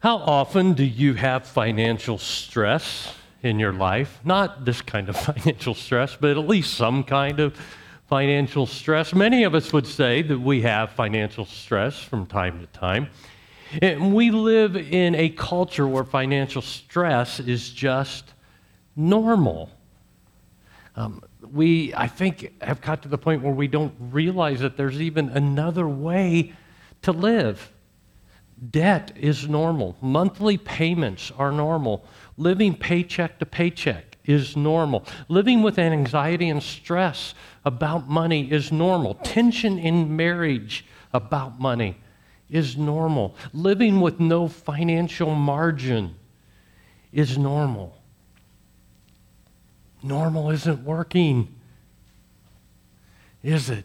How often do you have financial stress in your life? Not this kind of financial stress, but at least some kind of financial stress. Many of us would say that we have financial stress from time to time. And we live in a culture where financial stress is just normal. Um, we, I think, have got to the point where we don't realize that there's even another way to live. Debt is normal. Monthly payments are normal. Living paycheck to paycheck is normal. Living with anxiety and stress about money is normal. Tension in marriage about money is normal. Living with no financial margin is normal. Normal isn't working, is it?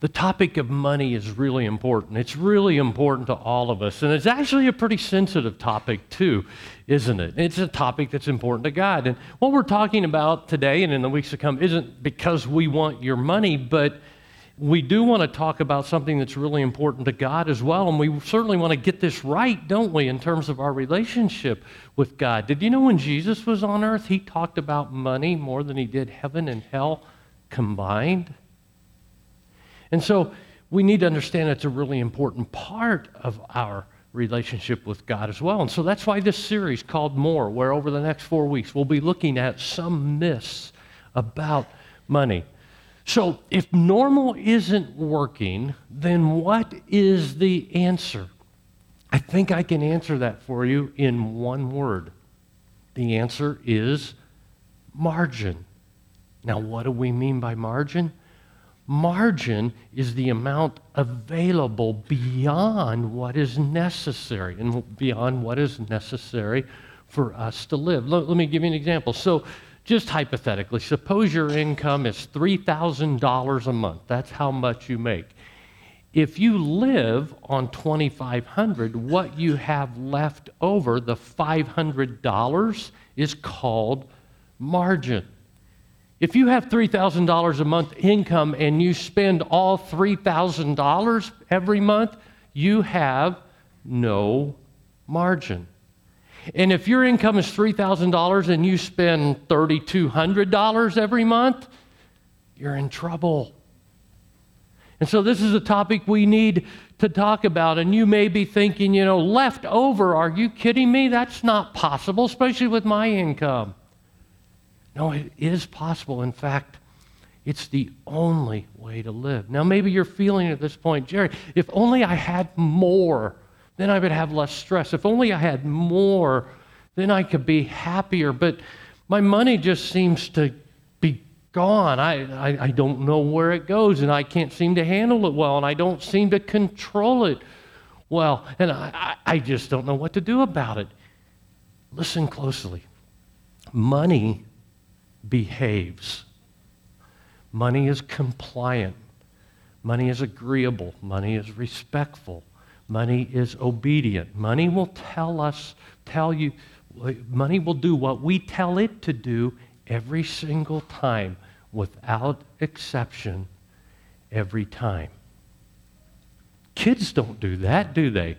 The topic of money is really important. It's really important to all of us. And it's actually a pretty sensitive topic, too, isn't it? It's a topic that's important to God. And what we're talking about today and in the weeks to come isn't because we want your money, but we do want to talk about something that's really important to God as well. And we certainly want to get this right, don't we, in terms of our relationship with God. Did you know when Jesus was on earth, he talked about money more than he did heaven and hell combined? And so we need to understand it's a really important part of our relationship with God as well. And so that's why this series called More, where over the next four weeks we'll be looking at some myths about money. So if normal isn't working, then what is the answer? I think I can answer that for you in one word. The answer is margin. Now, what do we mean by margin? Margin is the amount available beyond what is necessary and beyond what is necessary for us to live. Let, let me give you an example. So, just hypothetically, suppose your income is $3,000 a month. That's how much you make. If you live on 2500 what you have left over, the $500, is called margin. If you have $3,000 a month income and you spend all $3,000 every month, you have no margin. And if your income is $3,000 and you spend $3,200 every month, you're in trouble. And so, this is a topic we need to talk about. And you may be thinking, you know, left over, are you kidding me? That's not possible, especially with my income. No, it is possible. In fact, it's the only way to live. Now, maybe you're feeling at this point, Jerry, if only I had more, then I would have less stress. If only I had more, then I could be happier. But my money just seems to be gone. I, I, I don't know where it goes, and I can't seem to handle it well, and I don't seem to control it well, and I, I just don't know what to do about it. Listen closely. Money behaves. Money is compliant. Money is agreeable. Money is respectful. Money is obedient. Money will tell us, tell you, money will do what we tell it to do every single time, without exception, every time. Kids don't do that, do they?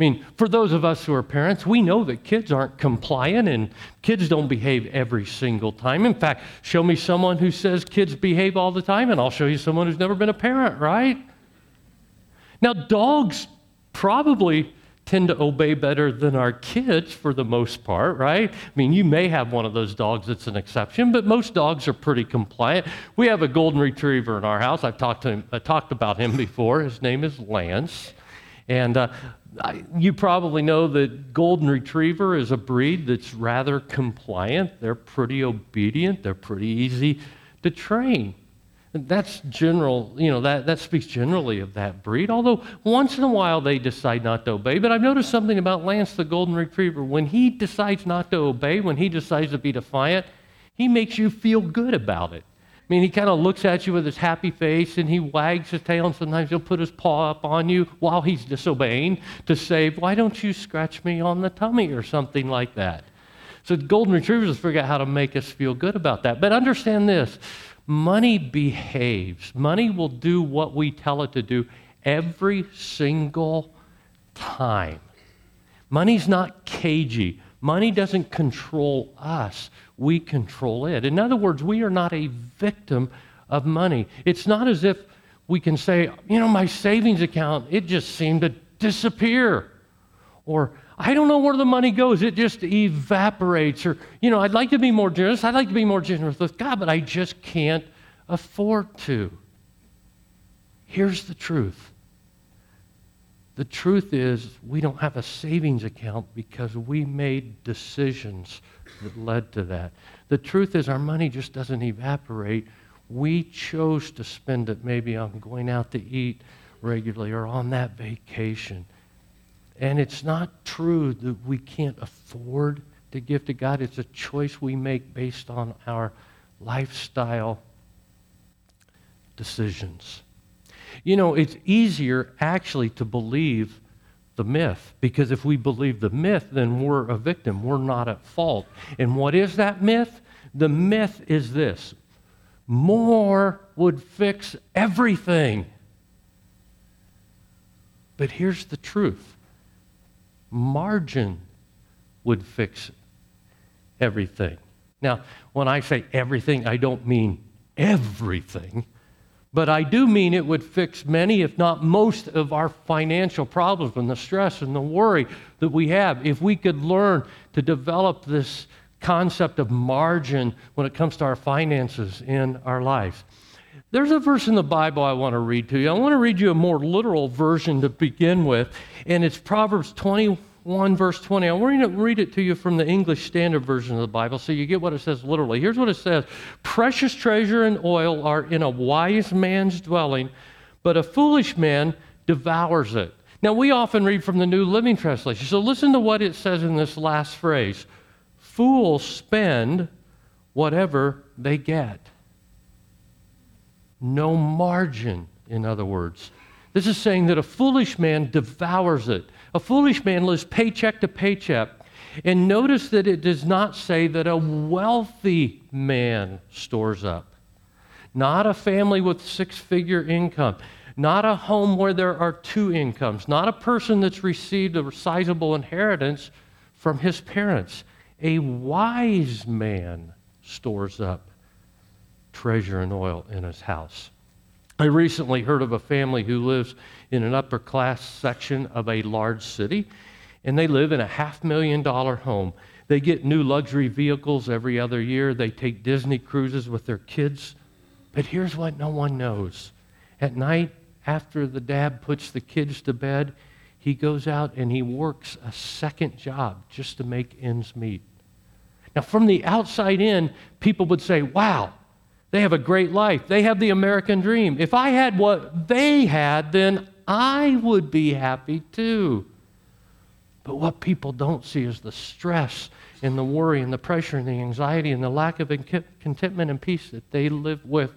I mean, for those of us who are parents, we know that kids aren't compliant and kids don't behave every single time. In fact, show me someone who says kids behave all the time, and I'll show you someone who's never been a parent, right? Now, dogs probably tend to obey better than our kids for the most part, right? I mean, you may have one of those dogs that's an exception, but most dogs are pretty compliant. We have a golden retriever in our house. I've talked, to him, I talked about him before. His name is Lance. And uh, you probably know that Golden Retriever is a breed that's rather compliant. They're pretty obedient, they're pretty easy to train. That's general, you know, that, that speaks generally of that breed, although once in a while they decide not to obey. But I've noticed something about Lance the Golden Retriever. When he decides not to obey, when he decides to be defiant, he makes you feel good about it. I mean, he kind of looks at you with his happy face and he wags his tail, and sometimes he'll put his paw up on you while he's disobeying to say, Why don't you scratch me on the tummy or something like that? So, golden retrievers figure out how to make us feel good about that. But understand this money behaves, money will do what we tell it to do every single time. Money's not cagey. Money doesn't control us, we control it. In other words, we are not a victim of money. It's not as if we can say, you know, my savings account, it just seemed to disappear. Or, I don't know where the money goes, it just evaporates. Or, you know, I'd like to be more generous, I'd like to be more generous with God, but I just can't afford to. Here's the truth the truth is, we don't have a savings account because we made decisions that led to that. The truth is, our money just doesn't evaporate. We chose to spend it maybe on going out to eat regularly or on that vacation. And it's not true that we can't afford to give to God. It's a choice we make based on our lifestyle decisions. You know, it's easier actually to believe the myth because if we believe the myth, then we're a victim. We're not at fault. And what is that myth? The myth is this more would fix everything. But here's the truth margin would fix everything. Now, when I say everything, I don't mean everything. But I do mean it would fix many, if not most, of our financial problems and the stress and the worry that we have if we could learn to develop this concept of margin when it comes to our finances in our lives. There's a verse in the Bible I want to read to you. I want to read you a more literal version to begin with, and it's Proverbs 20 1, verse 20. I want to read it to you from the English Standard Version of the Bible so you get what it says literally. Here's what it says Precious treasure and oil are in a wise man's dwelling, but a foolish man devours it. Now, we often read from the New Living Translation. So listen to what it says in this last phrase Fools spend whatever they get. No margin, in other words. This is saying that a foolish man devours it. A foolish man lives paycheck to paycheck. And notice that it does not say that a wealthy man stores up. Not a family with six figure income. Not a home where there are two incomes. Not a person that's received a sizable inheritance from his parents. A wise man stores up treasure and oil in his house. I recently heard of a family who lives in an upper class section of a large city, and they live in a half million dollar home. They get new luxury vehicles every other year. They take Disney cruises with their kids. But here's what no one knows at night, after the dad puts the kids to bed, he goes out and he works a second job just to make ends meet. Now, from the outside in, people would say, wow, they have a great life. They have the American dream. If I had what they had, then I would be happy too. But what people don't see is the stress and the worry and the pressure and the anxiety and the lack of contentment and peace that they live with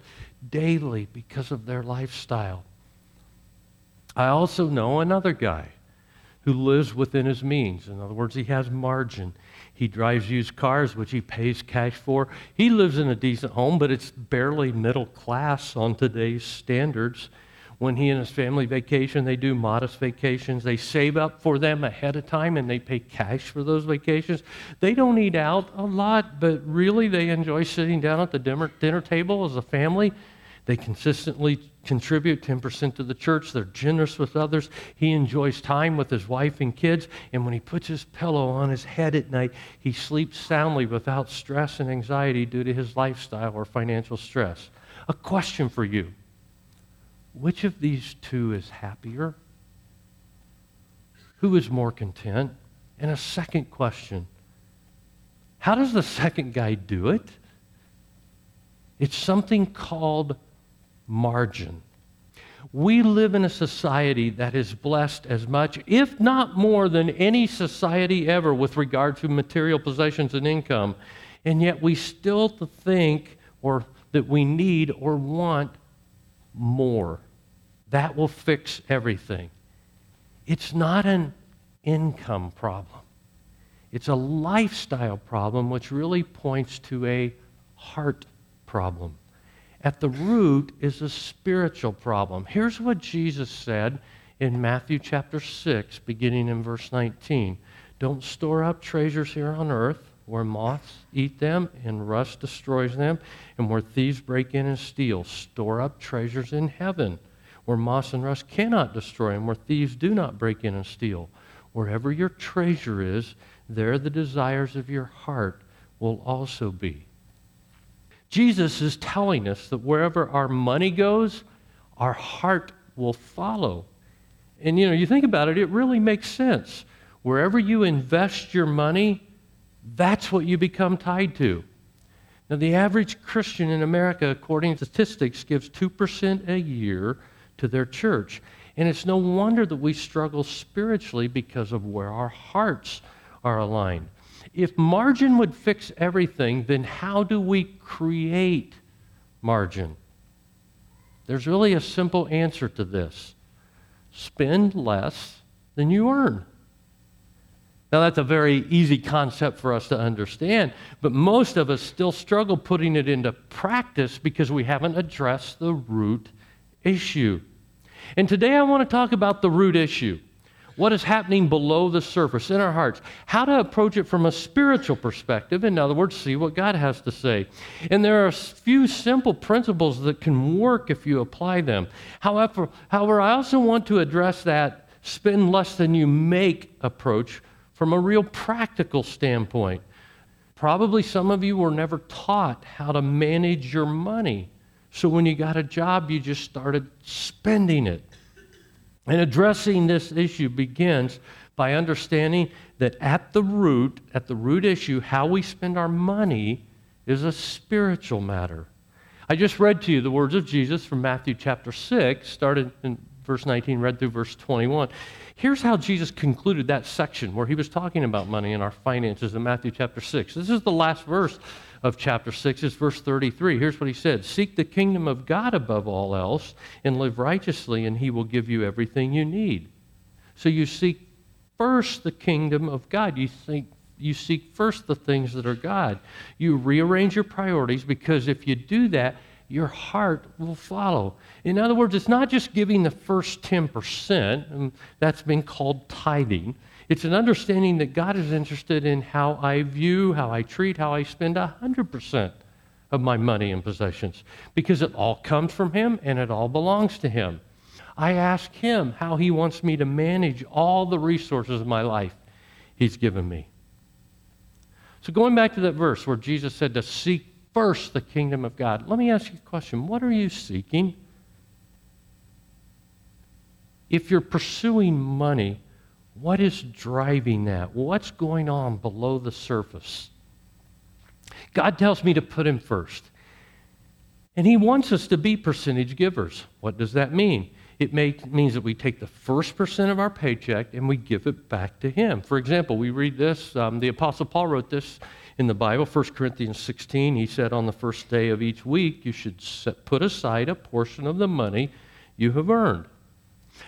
daily because of their lifestyle. I also know another guy who lives within his means. In other words, he has margin. He drives used cars, which he pays cash for. He lives in a decent home, but it's barely middle class on today's standards. When he and his family vacation, they do modest vacations. They save up for them ahead of time and they pay cash for those vacations. They don't eat out a lot, but really they enjoy sitting down at the dinner, dinner table as a family. They consistently contribute 10% to the church. They're generous with others. He enjoys time with his wife and kids. And when he puts his pillow on his head at night, he sleeps soundly without stress and anxiety due to his lifestyle or financial stress. A question for you Which of these two is happier? Who is more content? And a second question How does the second guy do it? It's something called margin. We live in a society that is blessed as much, if not more, than any society ever with regard to material possessions and income. And yet we still think or that we need or want more. That will fix everything. It's not an income problem. It's a lifestyle problem which really points to a heart problem at the root is a spiritual problem. Here's what Jesus said in Matthew chapter 6, beginning in verse 19. Don't store up treasures here on earth where moths eat them and rust destroys them, and where thieves break in and steal. Store up treasures in heaven where moths and rust cannot destroy them, where thieves do not break in and steal. Wherever your treasure is, there the desires of your heart will also be. Jesus is telling us that wherever our money goes, our heart will follow. And you know, you think about it, it really makes sense. Wherever you invest your money, that's what you become tied to. Now, the average Christian in America, according to statistics, gives 2% a year to their church. And it's no wonder that we struggle spiritually because of where our hearts are aligned. If margin would fix everything, then how do we create margin? There's really a simple answer to this spend less than you earn. Now, that's a very easy concept for us to understand, but most of us still struggle putting it into practice because we haven't addressed the root issue. And today I want to talk about the root issue what is happening below the surface in our hearts, how to approach it from a spiritual perspective. In other words, see what God has to say. And there are a few simple principles that can work if you apply them. However, however, I also want to address that spend less than you make approach from a real practical standpoint. Probably some of you were never taught how to manage your money. So when you got a job, you just started spending it. And addressing this issue begins by understanding that at the root, at the root issue, how we spend our money is a spiritual matter. I just read to you the words of Jesus from Matthew chapter 6, started in verse 19, read through verse 21. Here's how Jesus concluded that section where he was talking about money and our finances in Matthew chapter 6. This is the last verse of chapter 6 is verse 33. Here's what he said Seek the kingdom of God above all else and live righteously, and he will give you everything you need. So you seek first the kingdom of God. You think you seek first the things that are God. You rearrange your priorities because if you do that, your heart will follow. In other words, it's not just giving the first 10%, and that's been called tithing. It's an understanding that God is interested in how I view, how I treat, how I spend 100% of my money and possessions because it all comes from Him and it all belongs to Him. I ask Him how He wants me to manage all the resources of my life He's given me. So, going back to that verse where Jesus said to seek first the kingdom of God, let me ask you a question. What are you seeking? If you're pursuing money, what is driving that? What's going on below the surface? God tells me to put Him first. And He wants us to be percentage givers. What does that mean? It may, means that we take the first percent of our paycheck and we give it back to Him. For example, we read this, um, the Apostle Paul wrote this in the Bible, 1 Corinthians 16. He said, On the first day of each week, you should set, put aside a portion of the money you have earned.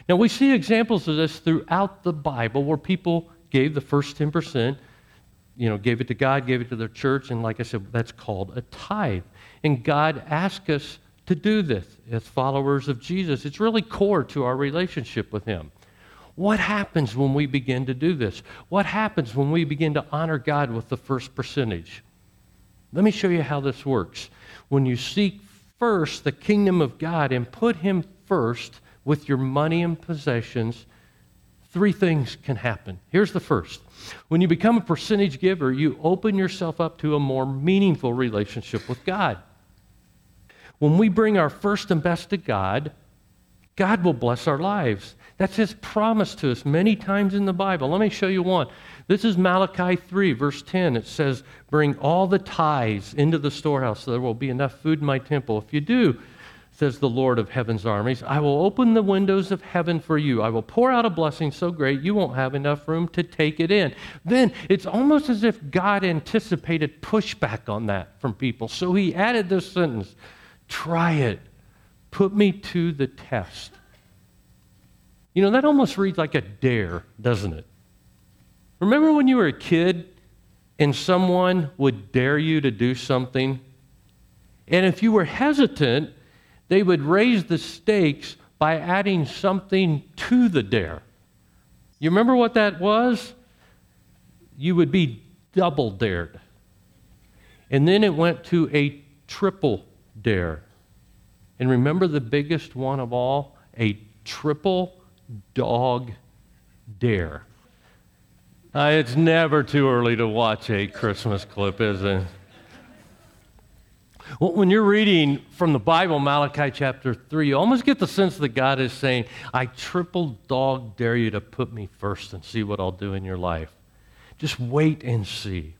Now, we see examples of this throughout the Bible where people gave the first 10%, you know, gave it to God, gave it to their church, and like I said, that's called a tithe. And God asked us to do this as followers of Jesus. It's really core to our relationship with Him. What happens when we begin to do this? What happens when we begin to honor God with the first percentage? Let me show you how this works. When you seek first the kingdom of God and put Him first, with your money and possessions, three things can happen. Here's the first when you become a percentage giver, you open yourself up to a more meaningful relationship with God. When we bring our first and best to God, God will bless our lives. That's His promise to us many times in the Bible. Let me show you one. This is Malachi 3, verse 10. It says, Bring all the tithes into the storehouse so there will be enough food in my temple. If you do, says the Lord of heaven's armies. I will open the windows of heaven for you. I will pour out a blessing so great you won't have enough room to take it in. Then it's almost as if God anticipated pushback on that from people. So he added this sentence try it, put me to the test. You know, that almost reads like a dare, doesn't it? Remember when you were a kid and someone would dare you to do something? And if you were hesitant, they would raise the stakes by adding something to the dare. You remember what that was? you would be double dared. And then it went to a triple dare. And remember the biggest one of all? A triple dog dare. Uh, it's never too early to watch a Christmas clip, is it? When you're reading from the Bible, Malachi chapter 3, you almost get the sense that God is saying, I triple dog dare you to put me first and see what I'll do in your life. Just wait and see.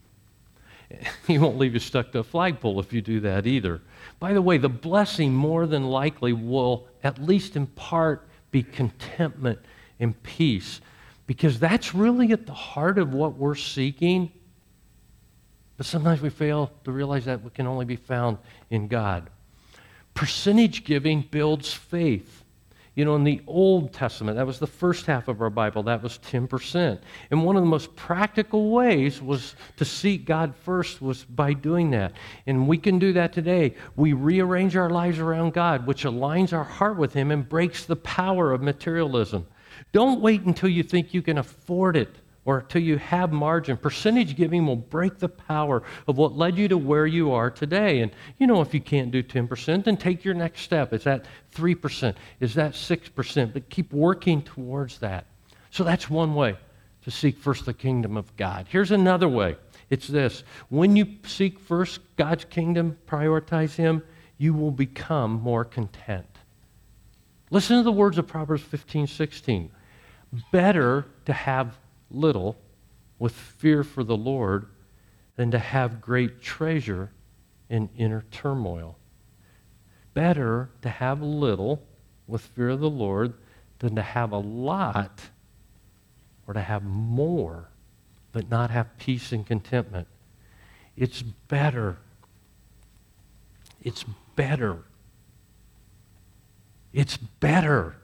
He won't leave you stuck to a flagpole if you do that either. By the way, the blessing more than likely will, at least in part, be contentment and peace because that's really at the heart of what we're seeking. But sometimes we fail to realize that it can only be found in God. Percentage giving builds faith. You know, in the Old Testament, that was the first half of our Bible, that was 10%. And one of the most practical ways was to seek God first was by doing that. And we can do that today. We rearrange our lives around God, which aligns our heart with Him and breaks the power of materialism. Don't wait until you think you can afford it or until you have margin. Percentage giving will break the power of what led you to where you are today. And you know, if you can't do 10%, then take your next step. Is that 3%? Is that 6%? But keep working towards that. So that's one way to seek first the kingdom of God. Here's another way it's this when you seek first God's kingdom, prioritize Him, you will become more content. Listen to the words of Proverbs 15 16. Better to have little with fear for the Lord than to have great treasure in inner turmoil. Better to have little with fear of the Lord than to have a lot or to have more but not have peace and contentment. It's better. It's better. It's better.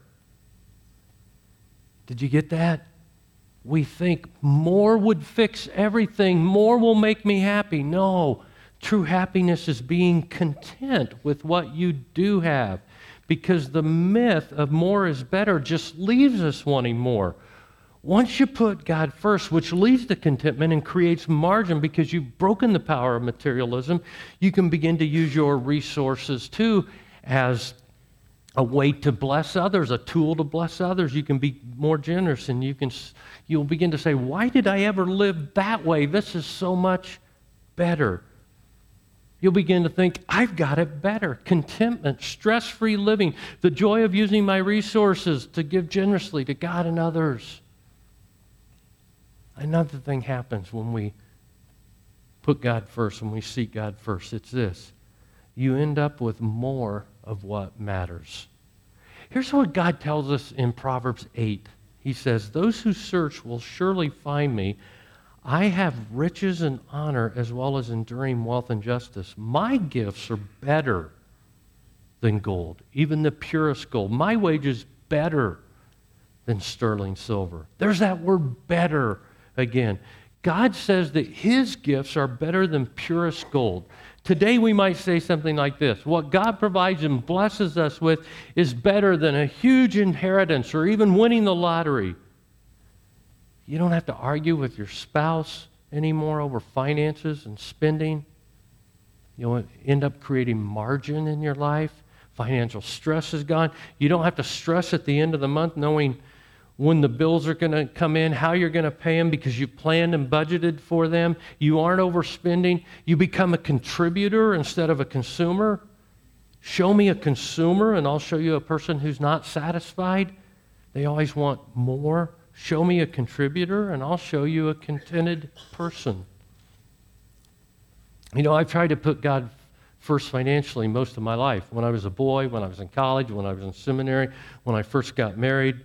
Did you get that? We think more would fix everything, more will make me happy. No, true happiness is being content with what you do have because the myth of more is better just leaves us wanting more. Once you put God first, which leads to contentment and creates margin because you've broken the power of materialism, you can begin to use your resources too as a way to bless others, a tool to bless others. You can be more generous and you can you'll begin to say, Why did I ever live that way? This is so much better. You'll begin to think, I've got it better. Contentment, stress free living, the joy of using my resources to give generously to God and others. Another thing happens when we put God first, when we seek God first. It's this you end up with more of what matters. Here's what God tells us in Proverbs 8 he says, Those who search will surely find me. I have riches and honor as well as enduring wealth and justice. My gifts are better than gold, even the purest gold. My wage is better than sterling silver. There's that word better again. God says that his gifts are better than purest gold. Today, we might say something like this What God provides and blesses us with is better than a huge inheritance or even winning the lottery. You don't have to argue with your spouse anymore over finances and spending. You'll end up creating margin in your life. Financial stress is gone. You don't have to stress at the end of the month knowing when the bills are going to come in, how you're going to pay them because you've planned and budgeted for them. You aren't overspending. You become a contributor instead of a consumer. Show me a consumer, and I'll show you a person who's not satisfied. They always want more. Show me a contributor, and I'll show you a contented person. You know, I've tried to put God first financially most of my life. When I was a boy, when I was in college, when I was in seminary, when I first got married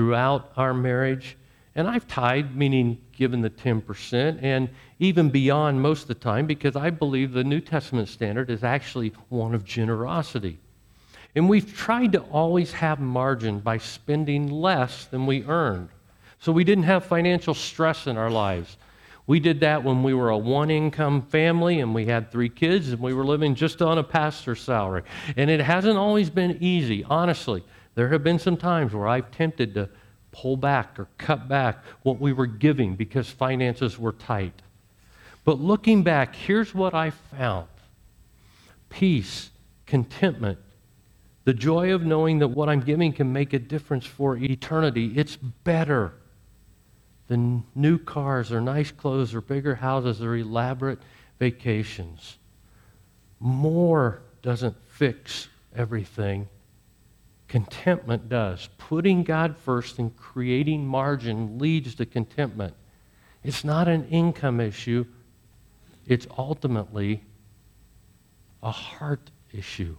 throughout our marriage. And I've tithed, meaning given the 10%, and even beyond most of the time, because I believe the New Testament standard is actually one of generosity. And we've tried to always have margin by spending less than we earned. So we didn't have financial stress in our lives. We did that when we were a one income family and we had three kids and we were living just on a pastor's salary. And it hasn't always been easy, honestly. There have been some times where I've tempted to pull back or cut back what we were giving because finances were tight. But looking back, here's what I found peace, contentment, the joy of knowing that what I'm giving can make a difference for eternity. It's better than new cars or nice clothes or bigger houses or elaborate vacations. More doesn't fix everything. Contentment does. Putting God first and creating margin leads to contentment. It's not an income issue, it's ultimately a heart issue.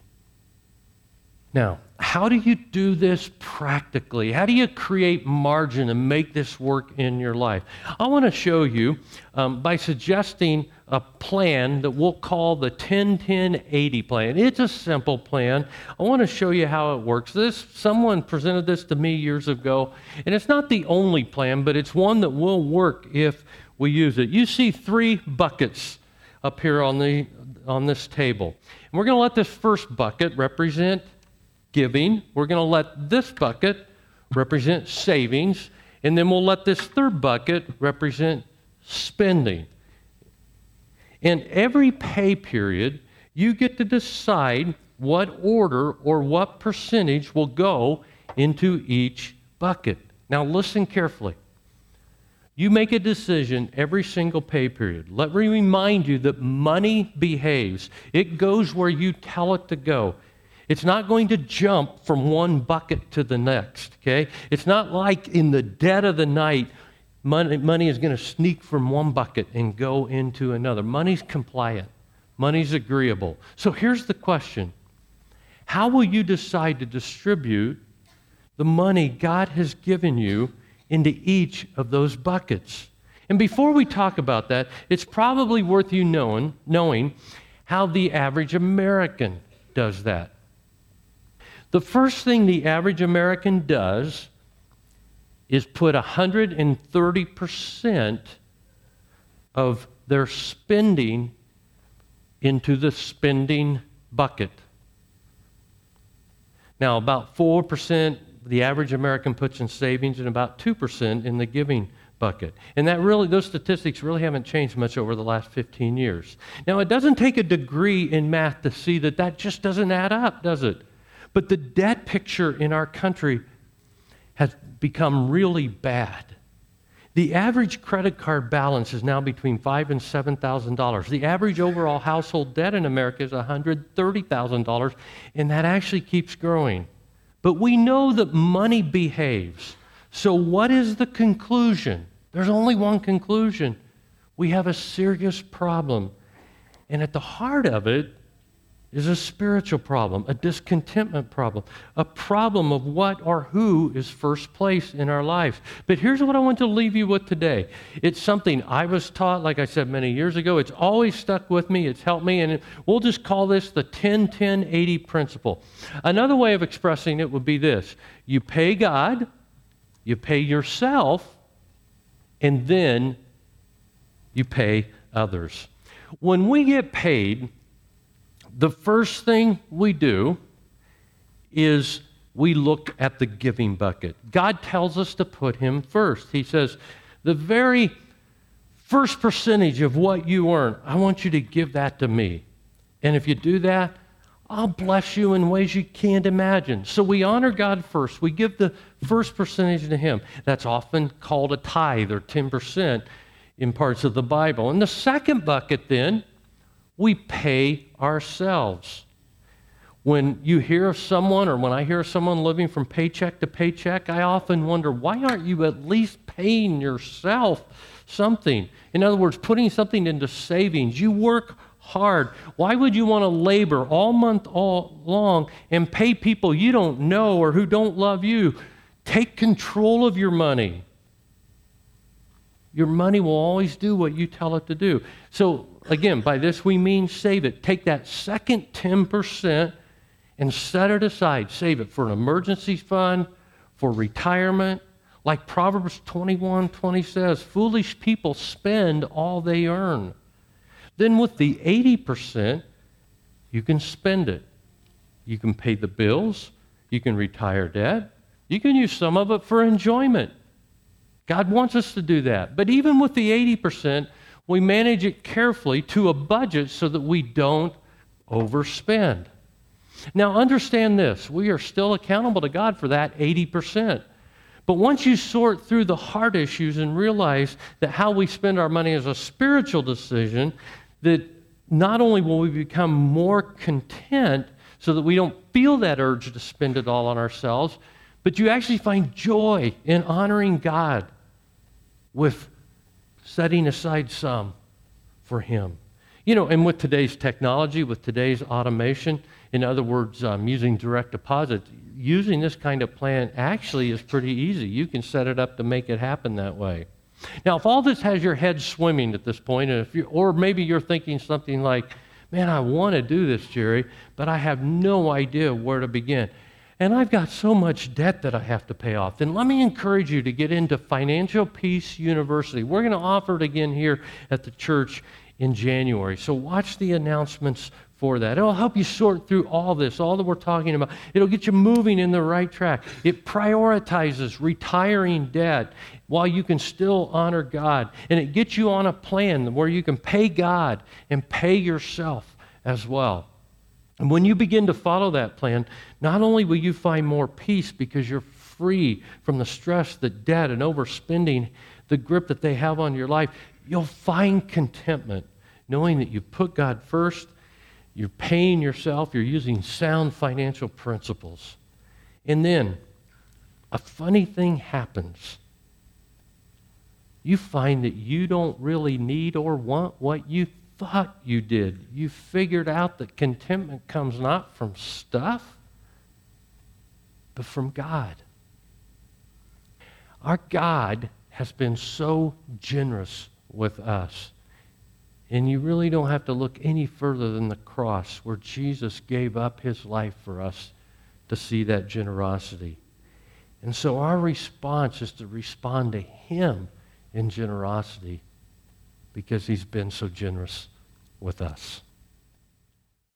Now, how do you do this practically? How do you create margin and make this work in your life? I want to show you um, by suggesting a plan that we'll call the 10 10 80 plan. It's a simple plan. I want to show you how it works. This someone presented this to me years ago, and it's not the only plan, but it's one that will work if we use it. You see three buckets up here on the on this table. And we're going to let this first bucket represent giving. We're going to let this bucket represent savings. And then we'll let this third bucket represent spending. In every pay period, you get to decide what order or what percentage will go into each bucket. Now, listen carefully. You make a decision every single pay period. Let me remind you that money behaves, it goes where you tell it to go. It's not going to jump from one bucket to the next, okay? It's not like in the dead of the night, money, money is going to sneak from one bucket and go into another. Money's compliant, money's agreeable. So here's the question How will you decide to distribute the money God has given you into each of those buckets? And before we talk about that, it's probably worth you knowing, knowing how the average American does that. The first thing the average American does is put 130% of their spending into the spending bucket. Now, about 4% the average American puts in savings and about 2% in the giving bucket. And that really those statistics really haven't changed much over the last 15 years. Now, it doesn't take a degree in math to see that that just doesn't add up, does it? But the debt picture in our country has become really bad. The average credit card balance is now between five and seven thousand dollars. The average overall household debt in America is one hundred thirty thousand dollars, and that actually keeps growing. But we know that money behaves. So, what is the conclusion? There's only one conclusion. We have a serious problem. And at the heart of it is a spiritual problem, a discontentment problem, a problem of what or who is first place in our life. But here's what I want to leave you with today. It's something I was taught, like I said many years ago. It's always stuck with me, it's helped me, and we'll just call this the 10 10 80 principle. Another way of expressing it would be this you pay God, you pay yourself, and then you pay others. When we get paid, the first thing we do is we look at the giving bucket. God tells us to put Him first. He says, the very first percentage of what you earn, I want you to give that to me. And if you do that, I'll bless you in ways you can't imagine. So we honor God first. We give the first percentage to Him. That's often called a tithe or 10% in parts of the Bible. And the second bucket then we pay ourselves. When you hear of someone, or when I hear someone living from paycheck to paycheck, I often wonder why aren't you at least paying yourself something? In other words, putting something into savings. You work hard. Why would you want to labor all month all long and pay people you don't know or who don't love you? Take control of your money. Your money will always do what you tell it to do. So again, by this we mean save it. Take that second 10% and set it aside. Save it for an emergency fund, for retirement. Like Proverbs 21 20 says, foolish people spend all they earn. Then with the 80%, you can spend it. You can pay the bills, you can retire debt, You can use some of it for enjoyment. God wants us to do that. But even with the 80%, we manage it carefully to a budget so that we don't overspend. Now, understand this we are still accountable to God for that 80%. But once you sort through the heart issues and realize that how we spend our money is a spiritual decision, that not only will we become more content so that we don't feel that urge to spend it all on ourselves, but you actually find joy in honoring God with setting aside some for Him. You know, and with today's technology, with today's automation, in other words, um, using direct deposit, using this kind of plan actually is pretty easy. You can set it up to make it happen that way. Now, if all this has your head swimming at this point, and if you, or maybe you're thinking something like, man, I want to do this, Jerry, but I have no idea where to begin. And I've got so much debt that I have to pay off. Then let me encourage you to get into Financial Peace University. We're going to offer it again here at the church in January. So watch the announcements for that. It'll help you sort through all this, all that we're talking about. It'll get you moving in the right track. It prioritizes retiring debt while you can still honor God. And it gets you on a plan where you can pay God and pay yourself as well. And when you begin to follow that plan, not only will you find more peace because you're free from the stress, the debt, and overspending, the grip that they have on your life, you'll find contentment knowing that you put God first you're paying yourself, you're using sound financial principles. And then a funny thing happens. You find that you don't really need or want what you thought you did. You figured out that contentment comes not from stuff, but from God. Our God has been so generous with us. And you really don't have to look any further than the cross where Jesus gave up his life for us to see that generosity. And so our response is to respond to him in generosity because he's been so generous with us.